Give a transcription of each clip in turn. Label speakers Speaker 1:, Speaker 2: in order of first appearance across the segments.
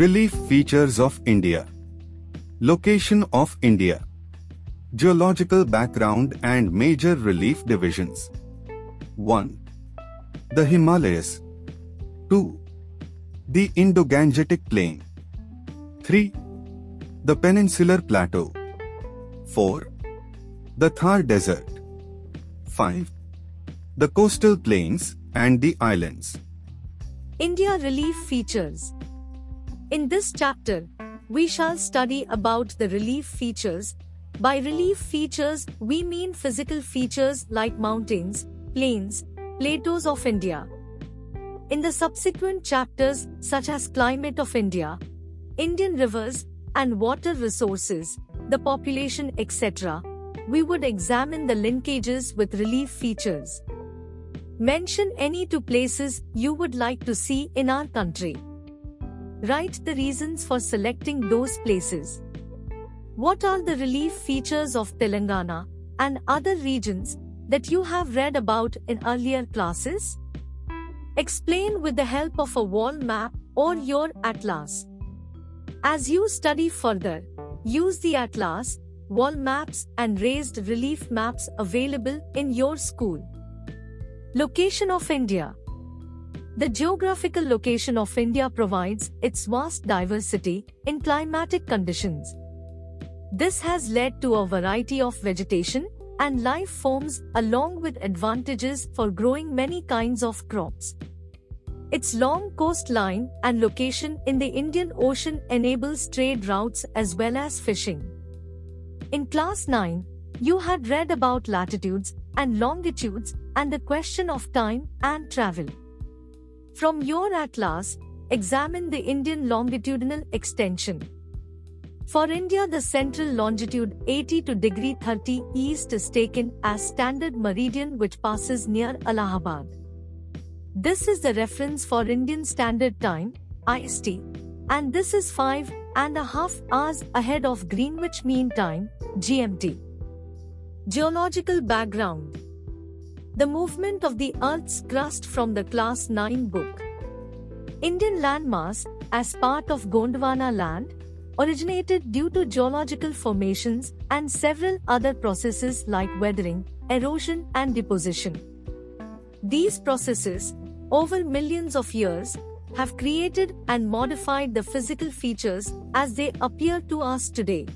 Speaker 1: Relief features of India. Location of India. Geological background and major relief divisions. 1. The Himalayas. 2. The Indo-Gangetic Plain. 3. The Peninsular Plateau. 4. The Thar Desert. 5. The coastal plains and the islands.
Speaker 2: India Relief Features In this chapter, we shall study about the relief features. By relief features, we mean physical features like mountains, plains, plateaus of India. In the subsequent chapters, such as climate of India, Indian rivers and water resources, the population, etc., we would examine the linkages with relief features. Mention any two places you would like to see in our country. Write the reasons for selecting those places. What are the relief features of Telangana and other regions that you have read about in earlier classes? Explain with the help of a wall map or your atlas. As you study further, use the atlas, wall maps and raised relief maps available in your school. Location of India The geographical location of India provides its vast diversity in climatic conditions. This has led to a variety of vegetation and life forms along with advantages for growing many kinds of crops. Its long coastline and location in the Indian Ocean enables trade routes as well as fishing. In class 9, you had read about latitudes and longitudes and the question of time and travel. From your atlas, examine the Indian longitudinal extension. For India, the central longitude 80 to degree 30 east is taken as standard meridian which passes near Allahabad. This is the reference for Indian Standard Time, IST, and this is five and a half hours ahead of Greenwich Mean Time, GMT. Geological background the movement of the Earth's crust from the Class 9 book. Indian landmass, as part of Gondwana land, originated due to geological formations and several other processes like weathering, erosion, and deposition. These processes, over millions of years, have created and modified the physical features as they appear to us today.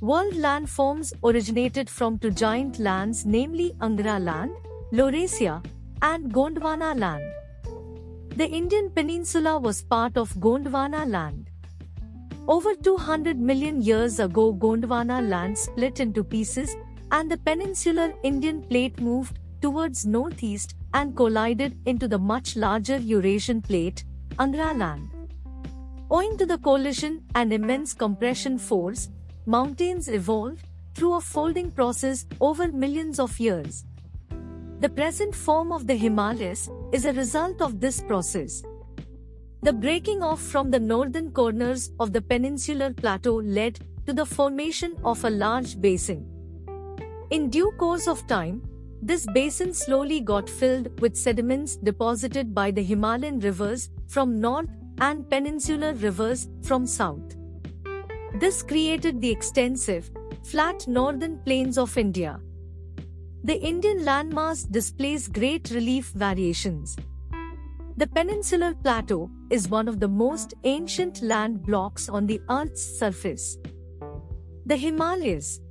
Speaker 2: World landforms originated from two giant lands namely Angara land, Laurasia, and Gondwana land. The Indian peninsula was part of Gondwana land. Over 200 million years ago Gondwana land split into pieces and the peninsular Indian plate moved towards northeast and collided into the much larger Eurasian plate, Angara land. Owing to the collision and immense compression force, mountains evolved through a folding process over millions of years. The present form of the Himalayas is a result of this process. The breaking off from the northern corners of the peninsular plateau led to the formation of a large basin. In due course of time, this basin slowly got filled with sediments deposited by the Himalayan rivers from north and peninsular rivers from south. This created the extensive, flat northern plains of India. The Indian landmass displays great relief variations. The peninsular plateau is one of the most ancient land blocks on the Earth's surface. The Himalayas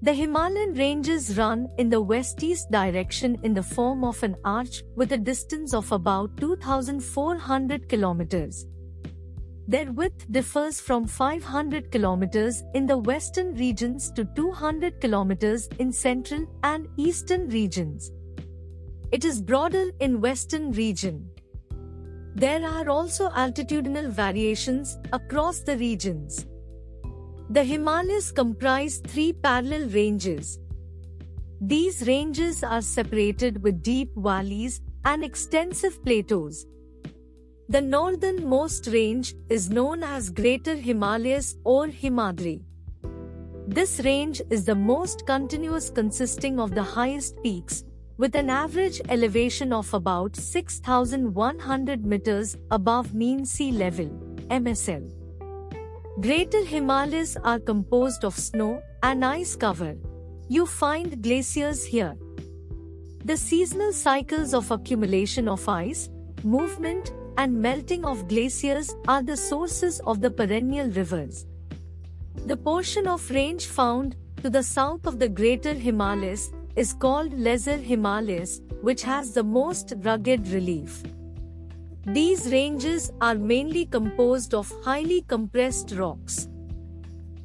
Speaker 2: The Himalayan ranges run in the west-east direction in the form of an arch with a distance of about 2,400 kilometers. Their width differs from 500 kilometers in the western regions to 200 kilometers in central and eastern regions. It is broader in western region. There are also altitudinal variations across the regions. The Himalayas comprise three parallel ranges. These ranges are separated with deep valleys and extensive plateaus. The northernmost range is known as Greater Himalayas or Himadri. This range is the most continuous consisting of the highest peaks, with an average elevation of about 6,100 meters above mean sea level. MSL. Greater Himalayas are composed of snow and ice cover. You find glaciers here. The seasonal cycles of accumulation of ice, movement, and melting of glaciers are the sources of the perennial rivers. The portion of range found to the south of the Greater Himalayas is called Lesser Himalayas, which has the most rugged relief. These ranges are mainly composed of highly compressed rocks.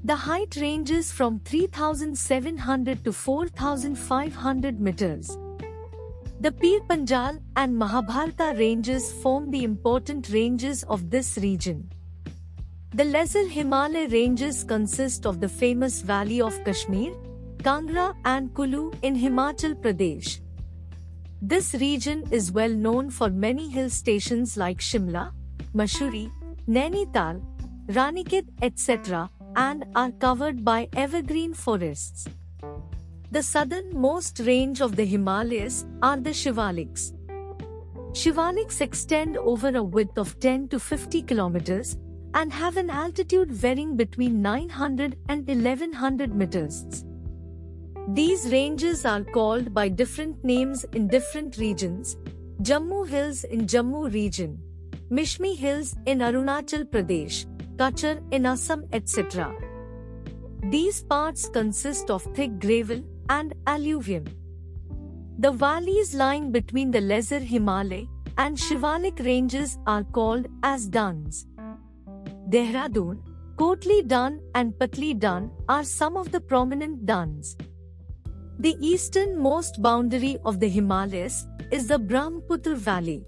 Speaker 2: The height ranges from 3700 to 4500 meters. The Pir Panjal and Mahabharata ranges form the important ranges of this region. The lesser Himalaya ranges consist of the famous valley of Kashmir, Kangra and Kulu in Himachal Pradesh. This region is well known for many hill stations like Shimla, Mussoorie, Nainital, Ranikhet, etc., and are covered by evergreen forests. The southernmost range of the Himalayas are the Shivaliks. Shivaliks extend over a width of 10 to 50 kilometers and have an altitude varying between 900 and 1100 meters. These ranges are called by different names in different regions. Jammu Hills in Jammu region, Mishmi Hills in Arunachal Pradesh, Kachar in Assam etc. These parts consist of thick gravel and alluvium. The valleys lying between the Lesser Himalay and Shivalik ranges are called as duns. Dehradun, Kotli Dun and Patli Dun are some of the prominent duns. The easternmost boundary of the Himalayas is the Brahmaputra Valley.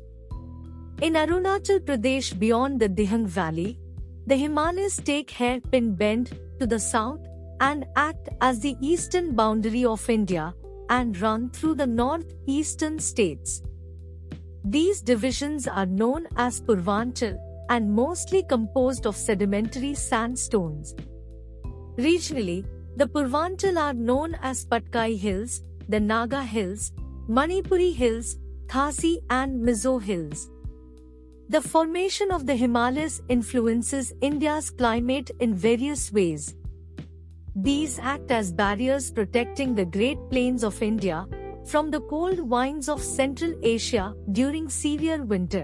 Speaker 2: In Arunachal Pradesh beyond the Dihang Valley, the Himalayas take hairpin bend to the south and act as the eastern boundary of India and run through the northeastern states. These divisions are known as Purvanchal and mostly composed of sedimentary sandstones. Regionally, the Purvanchal are known as Patkai Hills, the Naga Hills, Manipuri Hills, Khasi and Mizo Hills. The formation of the Himalayas influences India's climate in various ways. These act as barriers protecting the Great Plains of India from the cold winds of Central Asia during severe winter.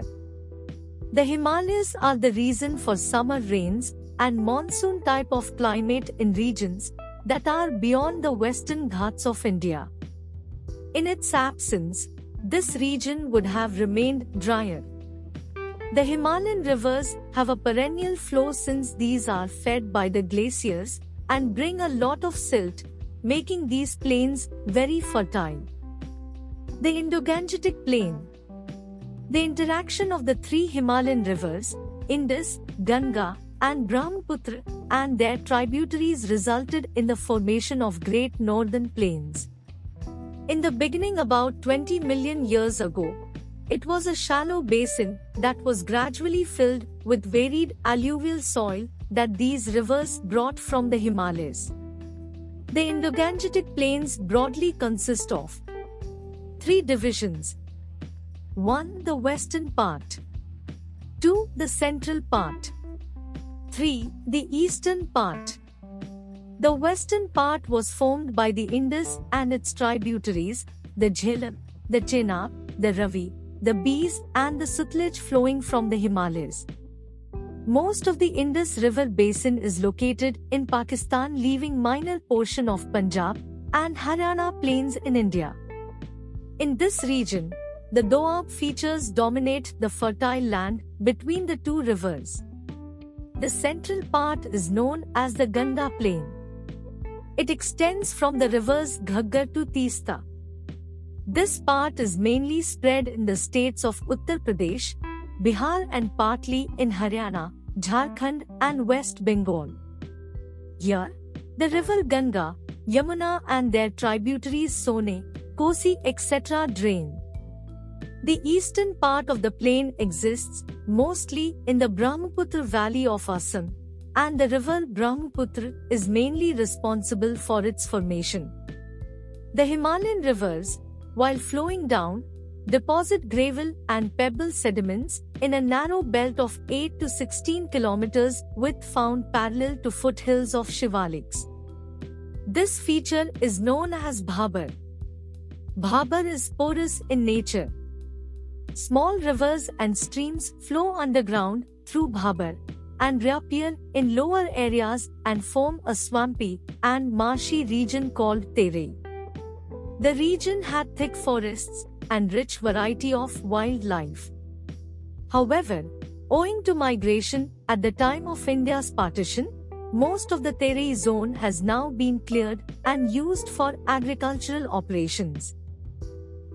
Speaker 2: The Himalayas are the reason for summer rains and monsoon type of climate in regions that are beyond the western Ghats of India. In its absence, this region would have remained drier. The Himalayan rivers have a perennial flow since these are fed by the glaciers and bring a lot of silt, making these plains very fertile. The Indo-Gangetic Plain The interaction of the three Himalayan rivers, Indus, Ganga, and Brahmaputra, and their tributaries resulted in the formation of Great Northern Plains. In the beginning about 20 million years ago, it was a shallow basin that was gradually filled with varied alluvial soil that these rivers brought from the Himalayas. The Indo-Gangetic Plains broadly consist of three divisions. 1. The western part. 2. The central part. 3. The eastern part. The western part was formed by the Indus and its tributaries, the Jhelum, the Chenab, the Ravi, the Beas and the Sutlej flowing from the Himalayas. Most of the Indus River basin is located in Pakistan leaving minor portion of Punjab and Haryana plains in India. In this region, the Doab features dominate the fertile land between the two rivers. The central part is known as the Ganga Plain. It extends from the rivers Ghaggar to Tista. This part is mainly spread in the states of Uttar Pradesh, Bihar and partly in Haryana, Jharkhand and West Bengal. Here, the river Ganga, Yamuna and their tributaries Sone, Kosi etc. drain. The eastern part of the plain exists mostly in the Brahmaputra valley of Assam, and the river Brahmaputra is mainly responsible for its formation. The Himalayan rivers, while flowing down, deposit gravel and pebble sediments in a narrow belt of 8 to 16 kilometers width found parallel to foothills of Shivaliks. This feature is known as Bhabar. Bhabar is porous in nature. Small rivers and streams flow underground through Bhabar and reappear in lower areas and form a swampy and marshy region called Terai. The region had thick forests and rich variety of wildlife. However, owing to migration at the time of India's partition, most of the Terai zone has now been cleared and used for agricultural operations.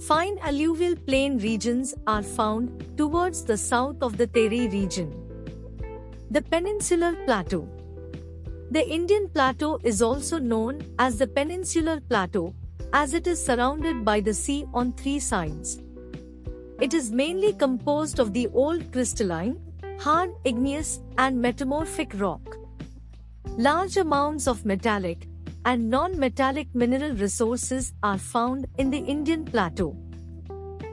Speaker 2: Fine alluvial plain regions are found towards the south of the Terai region. The Peninsular Plateau The Indian Plateau is also known as the Peninsular Plateau as it is surrounded by the sea on three sides. It is mainly composed of the old crystalline, hard igneous and metamorphic rock. Large amounts of metallic and non-metallic mineral resources are found in the Indian plateau.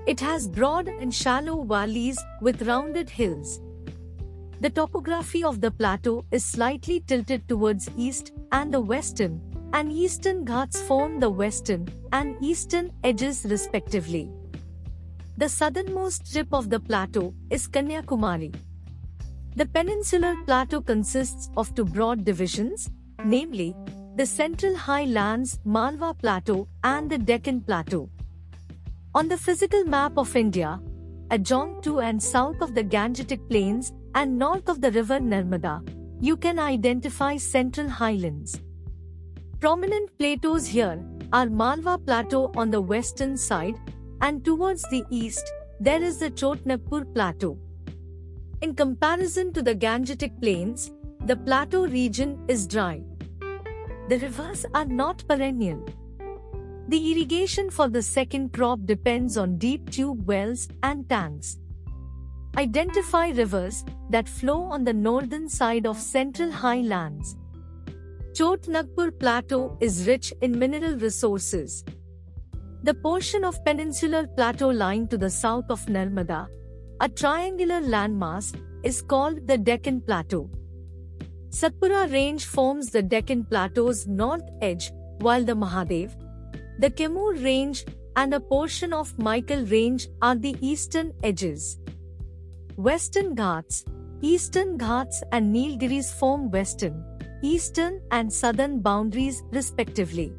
Speaker 2: It has broad and shallow valleys with rounded hills. The topography of the plateau is slightly tilted towards east and the western and eastern Ghats form the western and eastern edges respectively. The southernmost tip of the plateau is Kanyakumari. The peninsular plateau consists of two broad divisions, namely, the Central Highlands Malwa Plateau and the Deccan Plateau. On the physical map of India, adjacent to and south of the Gangetic Plains and north of the river Narmada, you can identify Central Highlands. Prominent plateaus here are Malwa Plateau on the western side, and towards the east, there is the Chotnagpur Plateau. In comparison to the Gangetic Plains, the plateau region is dry. The rivers are not perennial. The irrigation for the second crop depends on deep tube wells and tanks. Identify rivers that flow on the northern side of central highlands. Chotnagpur Plateau is rich in mineral resources. The portion of peninsular plateau lying to the south of Narmada, a triangular landmass, is called the Deccan Plateau. Satpura Range forms the Deccan Plateau's north edge, while the Mahadev, the Kaimur Range, and a portion of Maikal Range are the eastern edges. Western Ghats, Eastern Ghats and Nilgiris form western, eastern and southern boundaries respectively.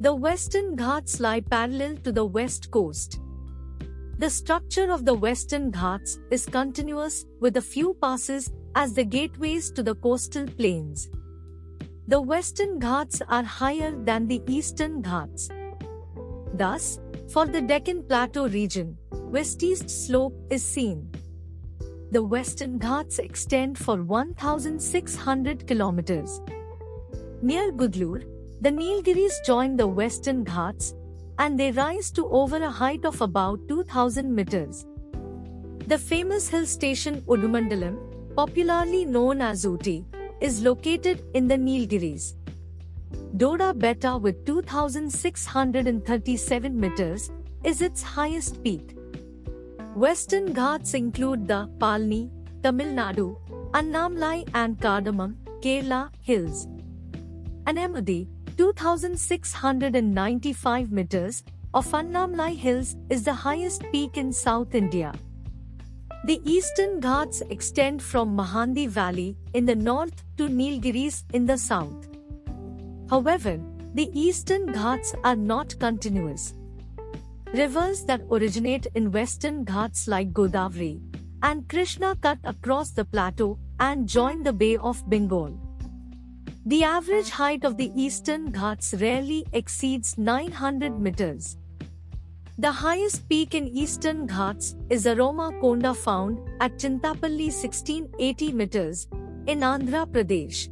Speaker 2: The Western Ghats lie parallel to the west coast. The structure of the Western Ghats is continuous with a few passes as the gateways to the coastal plains. The Western Ghats are higher than the Eastern Ghats. Thus, for the Deccan Plateau region, west-east slope is seen. The Western Ghats extend for 1,600 kilometers. Near Gudalur, the Nilgiris join the Western Ghats and they rise to over a height of about 2000 meters. The famous hill station Udagamandalam, popularly known as Ooty, is located in the Nilgiris. Doddabetta with 2637 meters is its highest peak. Western Ghats include the Palni, Tamil Nadu, Annamalai and Cardamom, Kerala hills. Annamalai, 2695 meters, of Annamalai Hills is the highest peak in South India. The eastern Ghats extend from Mahanadi Valley in the north to Nilgiris in the south. However, the eastern Ghats are not continuous. Rivers that originate in western Ghats like Godavari and Krishna cut across the plateau and join the Bay of Bengal. The average height of the eastern Ghats rarely exceeds 900 meters. The highest peak in eastern Ghats is Arma Konda found at Chintapalli 1680 meters in Andhra Pradesh.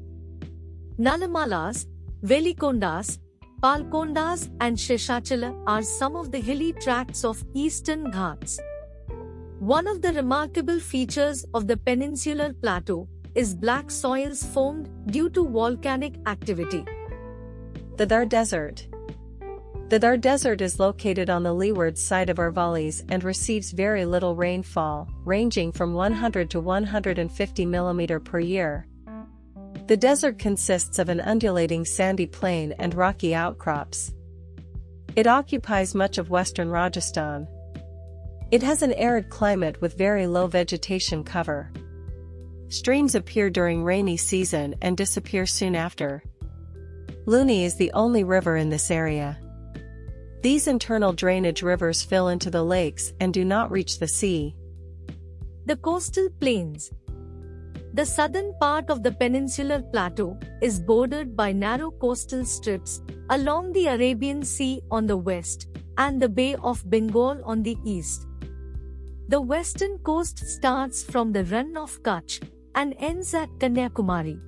Speaker 2: Nallamalas, Velikondas, Palkondas and Sheshachala are some of the hilly tracts of eastern Ghats. One of the remarkable features of the peninsular plateau is black soils formed due to volcanic activity.
Speaker 3: The Thar Desert The Thar Desert is located on the leeward side of Aravalis and receives very little rainfall, ranging from 100 to 150 mm per year. The desert consists of an undulating sandy plain and rocky outcrops. It occupies much of western Rajasthan. It has an arid climate with very low vegetation cover. Streams appear during rainy season and disappear soon after. Luni is the only river in this area. These internal drainage rivers fill into the lakes and do not reach the sea.
Speaker 2: The coastal plains. The southern part of the peninsular plateau is bordered by narrow coastal strips along the Arabian Sea on the west and the Bay of Bengal on the east. The western coast starts from the Rann of Kutch and ends at Kanyakumari.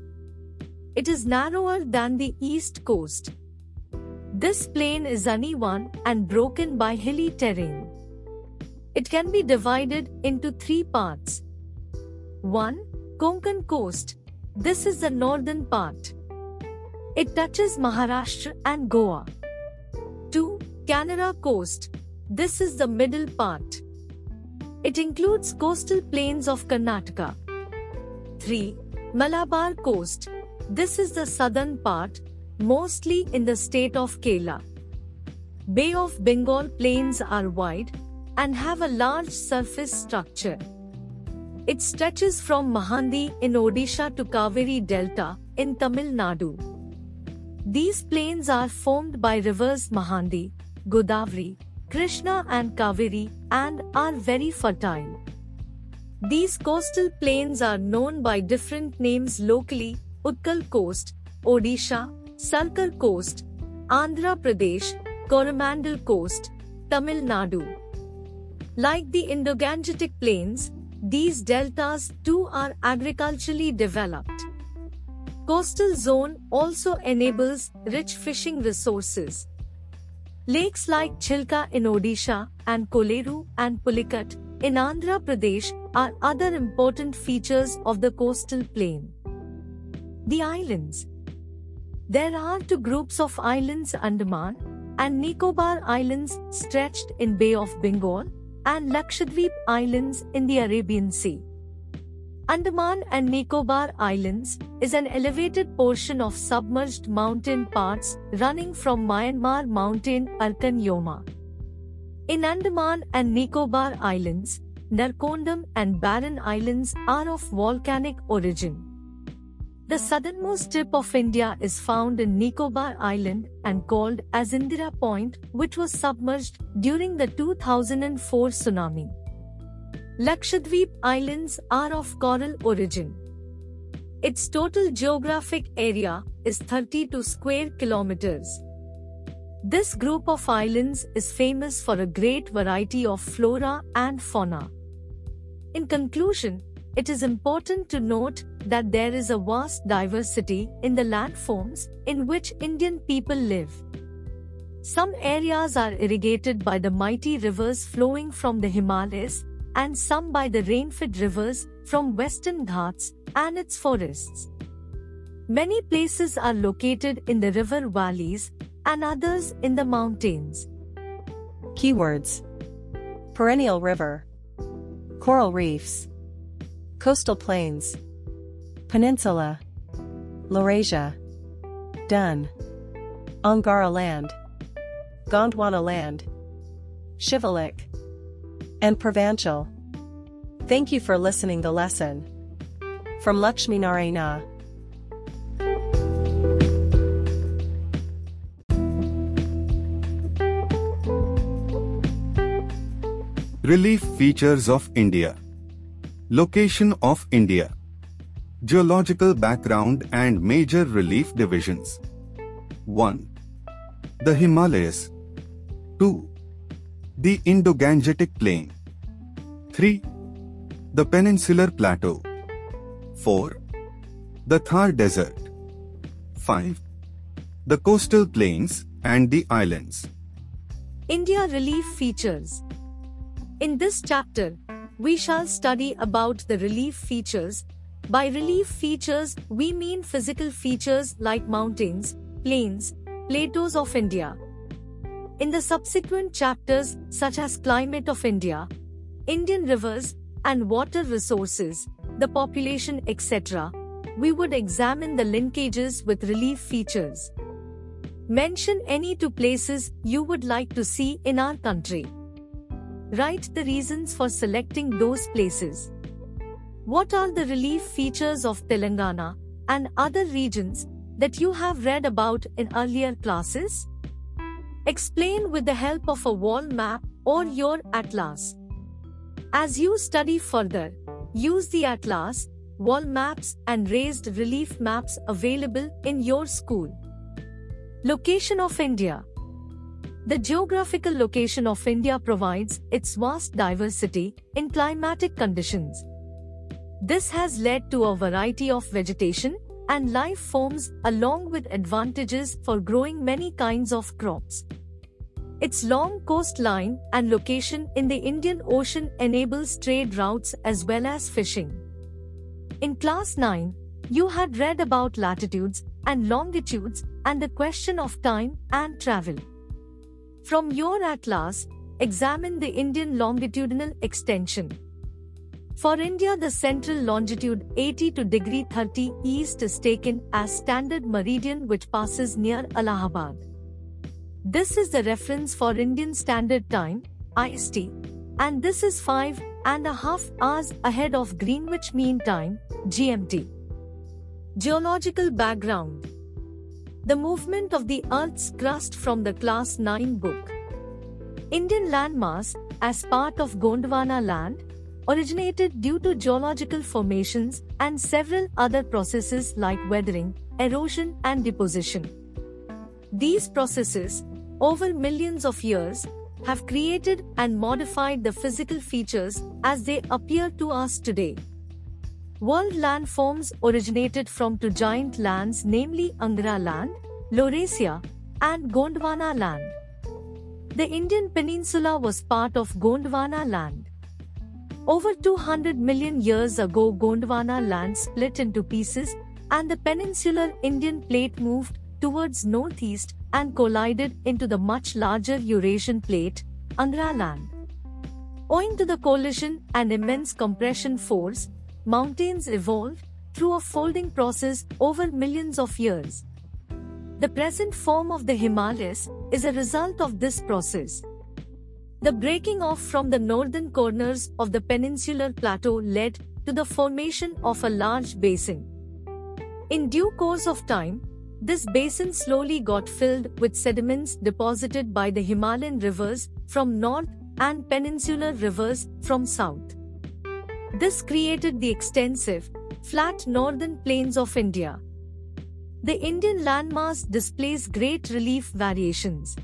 Speaker 2: It is narrower than the east coast. This plain is uneven and broken by hilly terrain. It can be divided into three parts. 1. Konkan coast. This is the northern part. It touches Maharashtra and Goa. 2. Kanara coast. This is the middle part. It includes coastal plains of Karnataka. 3. Malabar coast. This is the southern part mostly in the state of Kerala. Bay of Bengal plains are wide and have a large surface structure. It stretches from Mahanadi in Odisha to Kaveri Delta in Tamil Nadu. These plains are formed by rivers Mahanadi, Godavari, Krishna and Kaveri and are very fertile. These coastal plains are known by different names locally Utkal Coast, Odisha, Sarkar Coast, Andhra Pradesh, Coromandel Coast, Tamil Nadu. Like the Indo-Gangetic Plains, these deltas too are agriculturally developed. Coastal zone also enables rich fishing resources. Lakes like Chilka in Odisha and Kolleru and Pulicat in Andhra Pradesh are other important features of the coastal plain. The islands there are two groups of islands Andaman and Nicobar Islands stretched in Bay of Bengal and Lakshadweep Islands in the Arabian Sea. Andaman and Nicobar Islands is an elevated portion of submerged mountain parts running from Myanmar mountain Arakan Yoma. In Andaman and Nicobar Islands, Narcondam and Barren Islands are of volcanic origin. The southernmost tip of India is found in Nicobar Island and called as Indira Point, which was submerged during the 2004 tsunami. Lakshadweep Islands are of coral origin. Its total geographic area is 32 square kilometers. This group of islands is famous for a great variety of flora and fauna. In conclusion, it is important to note that there is a vast diversity in the landforms in which Indian people live. Some areas are irrigated by the mighty rivers flowing from the Himalayas and some by the rain-fed rivers from western Ghats and its forests. Many places are located in the river valleys and others in the mountains.
Speaker 3: Keywords Perennial river Coral reefs Coastal plains Peninsula Laurasia Dun Angara land Gondwana land Shivalik and Purvanchal. Thank you for listening the lesson. From Lakshmi Narayana.
Speaker 1: Relief features of India Location of India Geological background and major relief divisions 1. The Himalayas 2. The Indo-Gangetic Plain 3. The Peninsular Plateau 4. The Thar Desert 5. The coastal plains and the islands
Speaker 2: India Relief Features In this chapter, we shall study about the relief features. By relief features, we mean physical features like mountains, plains, plateaus of India. In the subsequent chapters, such as Climate of India, Indian rivers and water resources, the population, etc., we would examine the linkages with relief features. Mention any two places you would like to see in our country. Write the reasons for selecting those places. What are the relief features of Telangana and other regions that you have read about in earlier classes? Explain with the help of a wall map or your atlas. As you study further, use the atlas, wall maps and raised relief maps available in your school. Location of India The geographical location of India provides its vast diversity in climatic conditions. This has led to a variety of vegetation and life forms along with advantages for growing many kinds of crops. Its long coastline and location in the Indian Ocean enables trade routes as well as fishing. In class 9, you had read about latitudes and longitudes and the question of time and travel. From your atlas, examine the Indian longitudinal extension. For India, the central longitude 82 degree 30 east is taken as standard meridian which passes near Allahabad. This is the reference for Indian Standard Time, IST, and this is five and a half hours ahead of Greenwich Mean Time, GMT. Geological background The movement of the Earth's crust from the Class 9 book. Indian landmass, as part of Gondwana land, originated due to geological formations and several other processes like weathering, erosion, and deposition. These processes, over millions of years, have created and modified the physical features as they appear to us today. World landforms originated from two giant lands namely Angara land, Laurasia, and Gondwana land. The Indian peninsula was part of Gondwana land. Over 200 million years ago Gondwana land split into pieces and the peninsular Indian plate moved towards northeast and collided into the much larger Eurasian plate, Angara land. Owing to the collision and immense compression force, mountains evolved through a folding process over millions of years. The present form of the Himalayas is a result of this process. The breaking off from the northern corners of the peninsular plateau led to the formation of a large basin. In due course of time, this basin slowly got filled with sediments deposited by the Himalayan rivers from north and peninsular rivers from south. This created the extensive, flat northern plains of India. The Indian landmass displays great relief variations.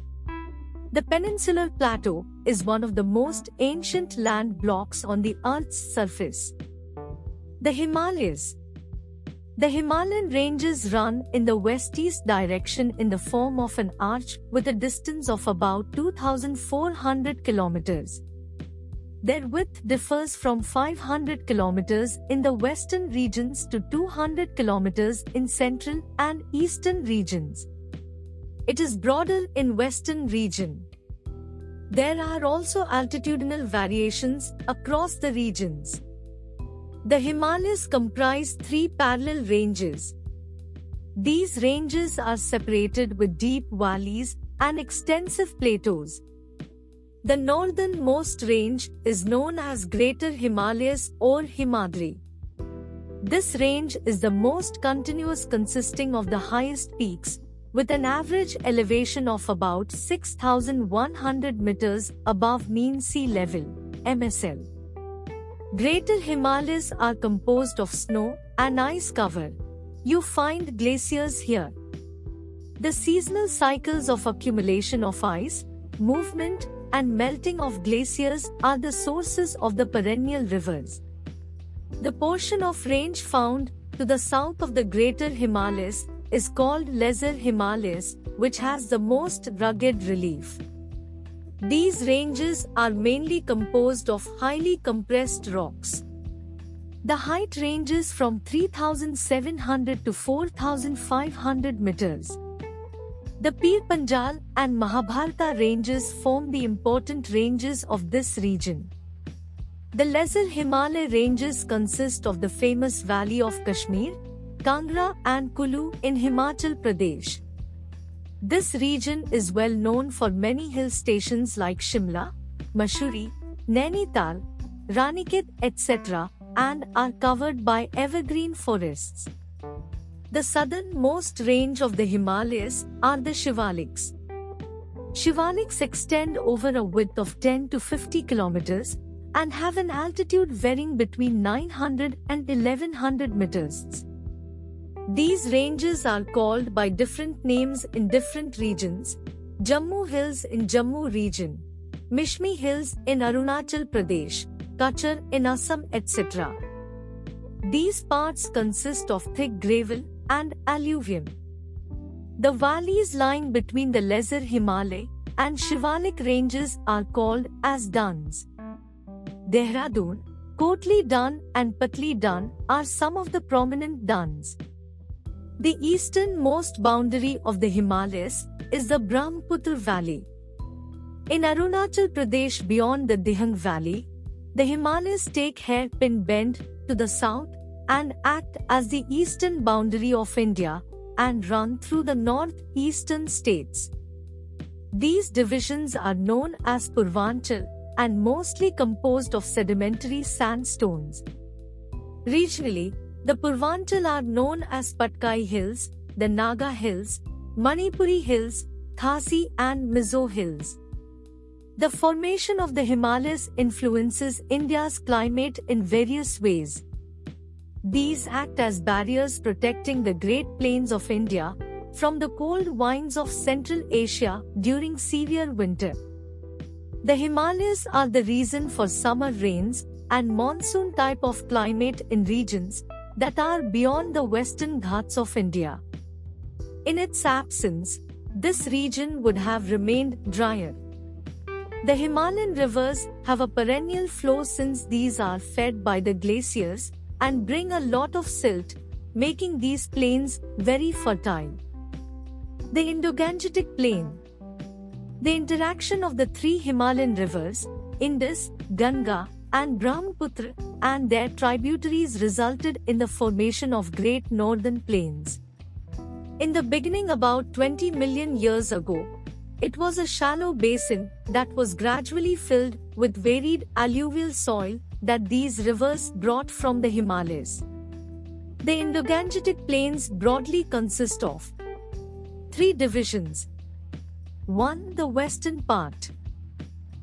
Speaker 2: The peninsular plateau is one of the most ancient land blocks on the Earth's surface. The Himalayas, the Himalayan ranges run in the west-east direction in the form of an arch with a distance of about 2,400 kilometers. Their width differs from 500 kilometers in the western regions to 200 kilometers in central and eastern regions. It is broader in western region. There are also altitudinal variations across the regions. The Himalayas comprise three parallel ranges. These ranges are separated with deep valleys and extensive plateaus. The northernmost range is known as Greater Himalayas or Himadri. This range is the most continuous consisting of the highest peaks, with an average elevation of about 6,100 meters above mean sea level, MSL. Greater Himalayas are composed of snow and ice cover. You find glaciers here. The seasonal cycles of accumulation of ice, movement, and melting of glaciers are the sources of the perennial rivers. The portion of range found to the south of the Greater Himalayas is called Lesser Himalayas, which has the most rugged relief. These ranges are mainly composed of highly compressed rocks. The height ranges from 3700 to 4500 meters. The Pir Panjal and Mahabharata ranges form the important ranges of this region. The lesser Himalay ranges consist of the famous valley of Kashmir, Kangra and Kulu in Himachal Pradesh. This region is well known for many hill stations like Shimla, Mussoorie, Nainital, Ranikhet, etc., and are covered by evergreen forests. The southernmost range of the Himalayas are the Shivaliks. Shivaliks extend over a width of 10 to 50 kilometers and have an altitude varying between 900 and 1100 meters. These ranges are called by different names in different regions. Jammu Hills in Jammu region, Mishmi Hills in Arunachal Pradesh, Kachar in Assam etc. These parts consist of thick gravel and alluvium. The valleys lying between the Lesser Himalay and Shivalik ranges are called as duns. Dehradun, Kotli Dun and Patli Dun are some of the prominent duns. The easternmost boundary of the Himalayas is the Brahmaputra Valley. In Arunachal Pradesh beyond the Dihang Valley, the Himalayas take hairpin bend to the south and act as the eastern boundary of India and run through the northeastern states. These divisions are known as Purvanchal and mostly composed of sedimentary sandstones. Regionally, the Purvanchal are known as Patkai Hills, the Naga Hills, Manipuri Hills, Khasi and Mizo Hills. The formation of the Himalayas influences India's climate in various ways. These act as barriers protecting the Great Plains of India from the cold winds of Central Asia during severe winter. The Himalayas are the reason for summer rains and monsoon type of climate in regions that are beyond the western Ghats of India. In its absence, this region would have remained drier. The Himalayan rivers have a perennial flow since these are fed by the glaciers and bring a lot of silt, making these plains very fertile. The Indo-Gangetic Plain The interaction of the three Himalayan rivers, Indus, Ganga, and Brahmaputra, and their tributaries resulted in the formation of Great Northern Plains. In the beginning about 20 million years ago, it was a shallow basin that was gradually filled with varied alluvial soil that these rivers brought from the Himalayas. The Indo-Gangetic Plains broadly consist of three divisions. 1. The western part.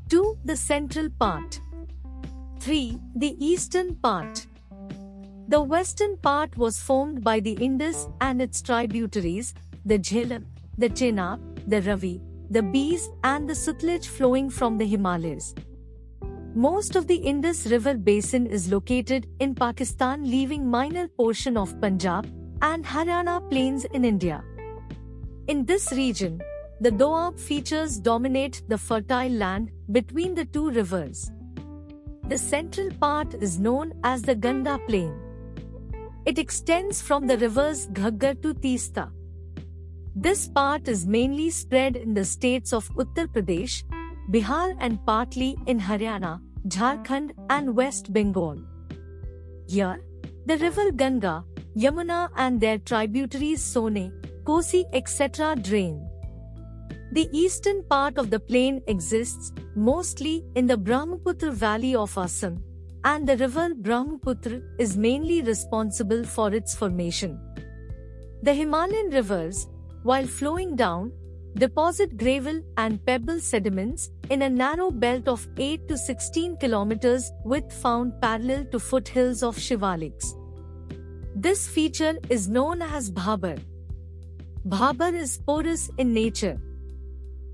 Speaker 2: 2. The central part. 3. The eastern part. The western part was formed by the Indus and its tributaries, the Jhelum, the Chenab, the Ravi, the Beas and the Sutlej flowing from the Himalayas. Most of the Indus River basin is located in Pakistan leaving minor portion of Punjab and Haryana plains in India. In this region, the Doab features dominate the fertile land between the two rivers. The central part is known as the Ganga Plain. It extends from the rivers Ghaggar to Teesta. This part is mainly spread in the states of Uttar Pradesh, Bihar and partly in Haryana, Jharkhand and West Bengal. Here, the river Ganga, Yamuna and their tributaries Sone, Kosi etc. drain. The eastern part of the plain exists mostly in the Brahmaputra valley of Assam, and the river Brahmaputra is mainly responsible for its formation. The Himalayan rivers, while flowing down, deposit gravel and pebble sediments in a narrow belt of 8 to 16 kilometers width found parallel to foothills of Shivaliks. This feature is known as Bhabar. Bhabar is porous in nature.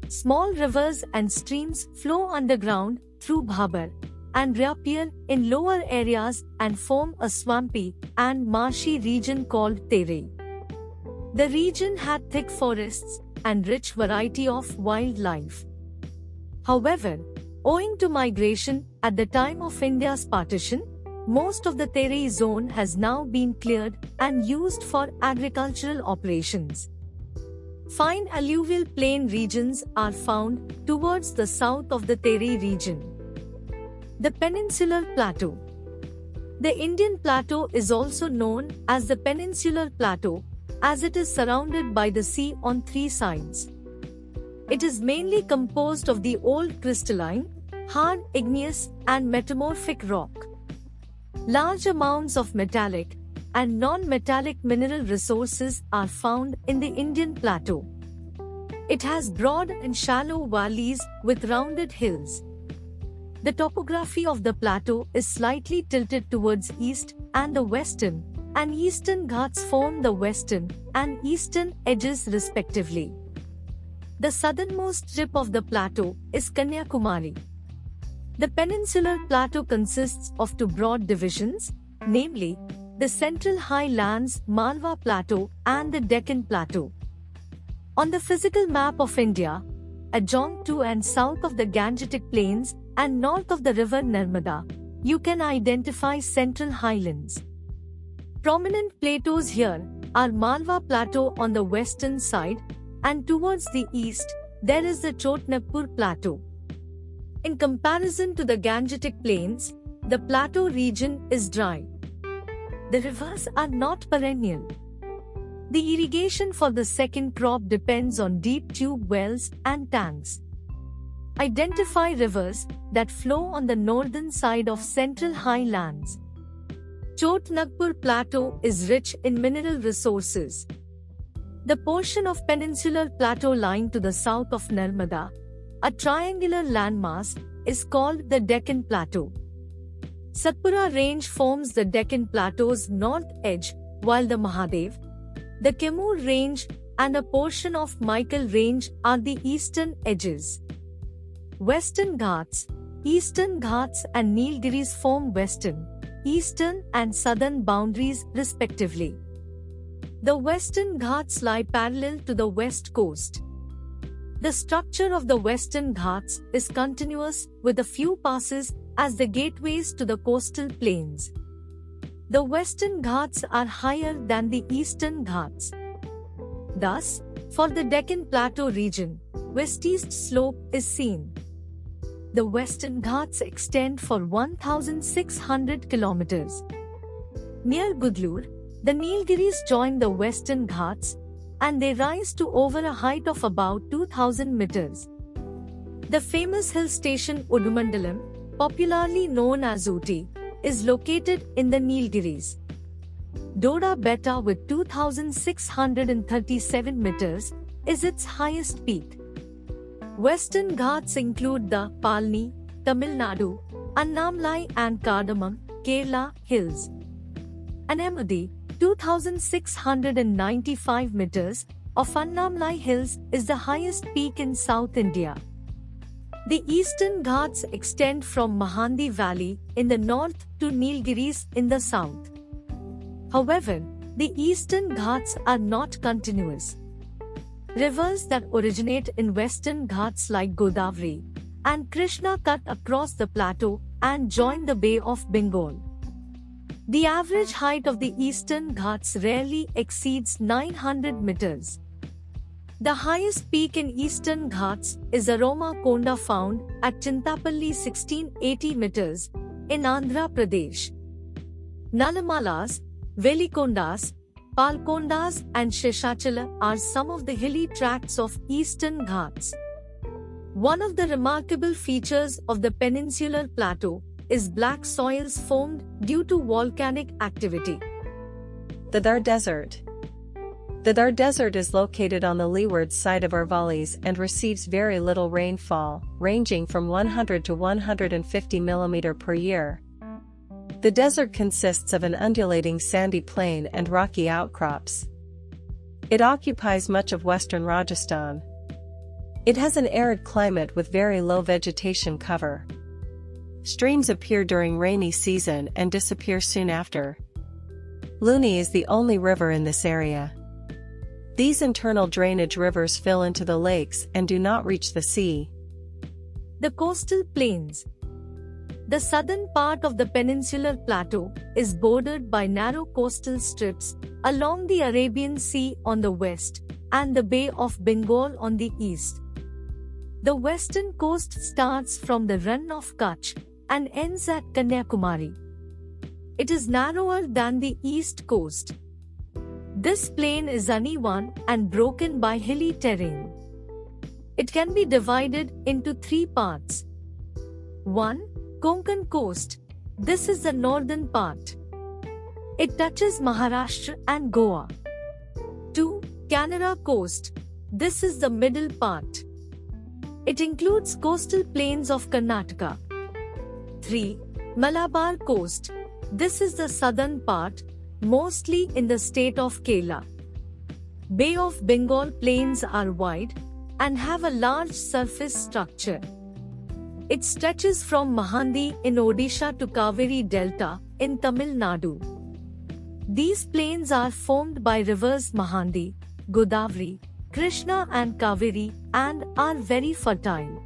Speaker 2: Small rivers and streams flow underground through Bhabar and reappear in lower areas and form a swampy and marshy region called Terai. The region had thick forests and rich variety of wildlife. However, owing to migration at the time of India's partition, most of the Terai zone has now been cleared and used for agricultural operations. Fine alluvial plain regions are found towards the south of the Terai region. The Peninsular Plateau The Indian Plateau is also known as the Peninsular Plateau as it is surrounded by the sea on three sides. It is mainly composed of the old crystalline, hard igneous and metamorphic rock. Large amounts of metallic and non-metallic mineral resources are found in the Indian plateau. It has broad and shallow valleys with rounded hills. The topography of the plateau is slightly tilted towards east and the western and eastern Ghats form the western and eastern edges respectively. The southernmost tip of the plateau is Kanyakumari. The peninsular plateau consists of two broad divisions, namely, the Central Highlands Malwa Plateau and the Deccan Plateau. On the physical map of India, adjoined to and south of the Gangetic Plains and north of the river Narmada, you can identify Central Highlands. Prominent plateaus here are Malwa Plateau on the western side and towards the east, there is the Chotnagpur Plateau. In comparison to the Gangetic Plains, the plateau region is dry. The rivers are not perennial. The irrigation for the second crop depends on deep tube wells and tanks. Identify rivers that flow on the northern side of central highlands. Chotnagpur Plateau is rich in mineral resources. The portion of peninsular plateau lying to the south of Narmada, a triangular landmass, is called the Deccan Plateau. Satpura Range forms the Deccan Plateau's north edge, while the Mahadev, the Kaimur Range, and a portion of Maikal Range are the eastern edges. Western Ghats, Eastern Ghats and Nilgiris form western, eastern and southern boundaries respectively. The Western Ghats lie parallel to the west coast. The structure of the Western Ghats is continuous with a few passes as the gateways to the coastal plains. The Western Ghats are higher than the Eastern Ghats. Thus, for the Deccan Plateau region, west-east slope is seen. The Western Ghats extend for 1,600 kilometers. Near Gudalur, the Nilgiris join the Western Ghats and they rise to over a height of about 2000 meters. The famous hill station Udagamandalam, popularly known as Ooty, is located in the Nilgiris. Doddabetta with 2637 meters is its highest peak. Western Ghats include the Palni, Tamil Nadu, Anamalai and Cardamom, Kerala hills. Anamudi, 2695 meters of Anamalai Hills is the highest peak in South India. The eastern Ghats extend from Mahanadi Valley in the north to Nilgiris in the south. However, the eastern Ghats are not continuous. Rivers that originate in western Ghats like Godavari and Krishna cut across the plateau and join the Bay of Bengal. The average height of the eastern Ghats rarely exceeds 900 meters. The highest peak in eastern Ghats is Arma Konda found at Chintapalli 1680 meters in Andhra Pradesh. Nallamalas, Velikondas, Palkondas and Sheshachala are some of the hilly tracts of eastern Ghats. One of the remarkable features of the peninsular plateau is black soils formed due to volcanic activity.
Speaker 3: The Thar Desert The Thar Desert is located on the leeward side of Aravalis and receives very little rainfall, ranging from 100 to 150 mm per year. The desert consists of an undulating sandy plain and rocky outcrops. It occupies much of western Rajasthan. It has an arid climate with very low vegetation cover. Streams appear during rainy season and disappear soon after. Luni is the only river in this area. These internal drainage rivers fill into the lakes and do not reach the sea.
Speaker 2: The coastal plains. The southern part of the peninsular plateau is bordered by narrow coastal strips along the Arabian Sea on the west, and the Bay of Bengal on the east. The western coast starts from the Rann of Kutch and ends at Kanyakumari. It is narrower than the east coast. This plain is uneven and broken by hilly terrain. It can be divided into three parts. 1. Konkan coast. This is the northern part. It touches Maharashtra and Goa. 2. Canara coast. This is the middle part. It includes coastal plains of Karnataka. 3. Malabar coast. This is the southern part, mostly in the state of Kerala. Bay of Bengal plains are wide and have a large surface structure. It stretches from Mahanadi in Odisha to Kaveri Delta in Tamil Nadu. These plains are formed by rivers Mahanadi, Godavari, Krishna and Kaveri and are very fertile.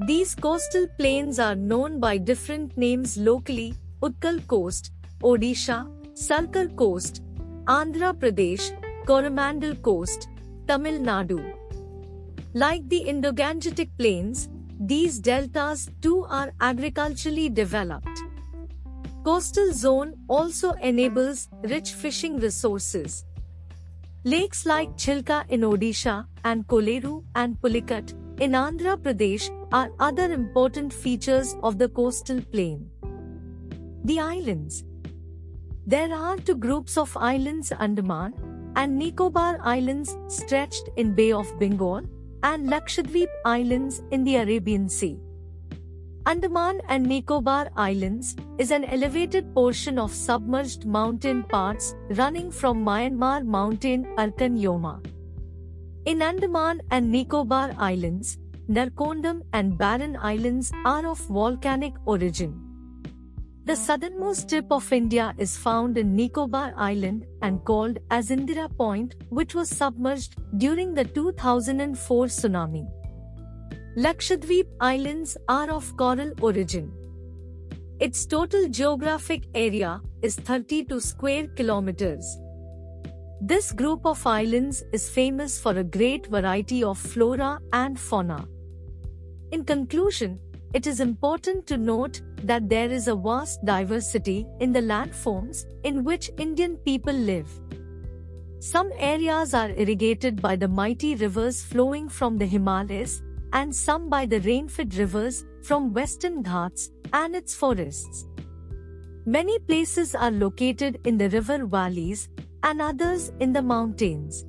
Speaker 2: These coastal plains are known by different names locally Utkal Coast, Odisha, Salkar Coast, Andhra Pradesh, Coromandel Coast, Tamil Nadu. Like the Indo-Gangetic Plains, these deltas too are agriculturally developed. Coastal zone also enables rich fishing resources. Lakes like Chilka in Odisha and Kolleru and Pulicat in Andhra Pradesh are other important features of the coastal plain. The islands. There are two groups of islands Andaman and Nicobar Islands stretched in Bay of Bengal and Lakshadweep Islands in the Arabian Sea. Andaman and Nicobar Islands is an elevated portion of submerged mountain parts running from Myanmar mountain Arakan Yoma. In Andaman and Nicobar Islands, Narcondam and Barren Islands are of volcanic origin. The southernmost tip of India is found in Nicobar Island and called as Indira Point, which was submerged during the 2004 tsunami. Lakshadweep Islands are of coral origin. Its total geographic area is 32 square kilometers. This group of islands is famous for a great variety of flora and fauna. In conclusion, it is important to note that there is a vast diversity in the landforms in which Indian people live. Some areas are irrigated by the mighty rivers flowing from the Himalayas and some by the rain-fed rivers from western Ghats and its forests. Many places are located in the river valleys and others in the mountains.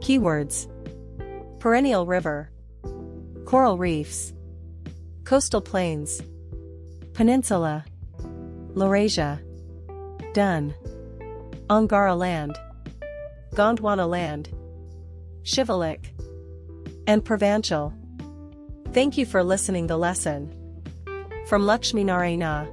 Speaker 3: Keywords Perennial river, Coral reefs, Coastal plains, Peninsula, Laurasia, Dun, Angara land, Gondwana land, Shivalik and Purvanchal. Thank you for listening the lesson. From Lakshmi Narayana.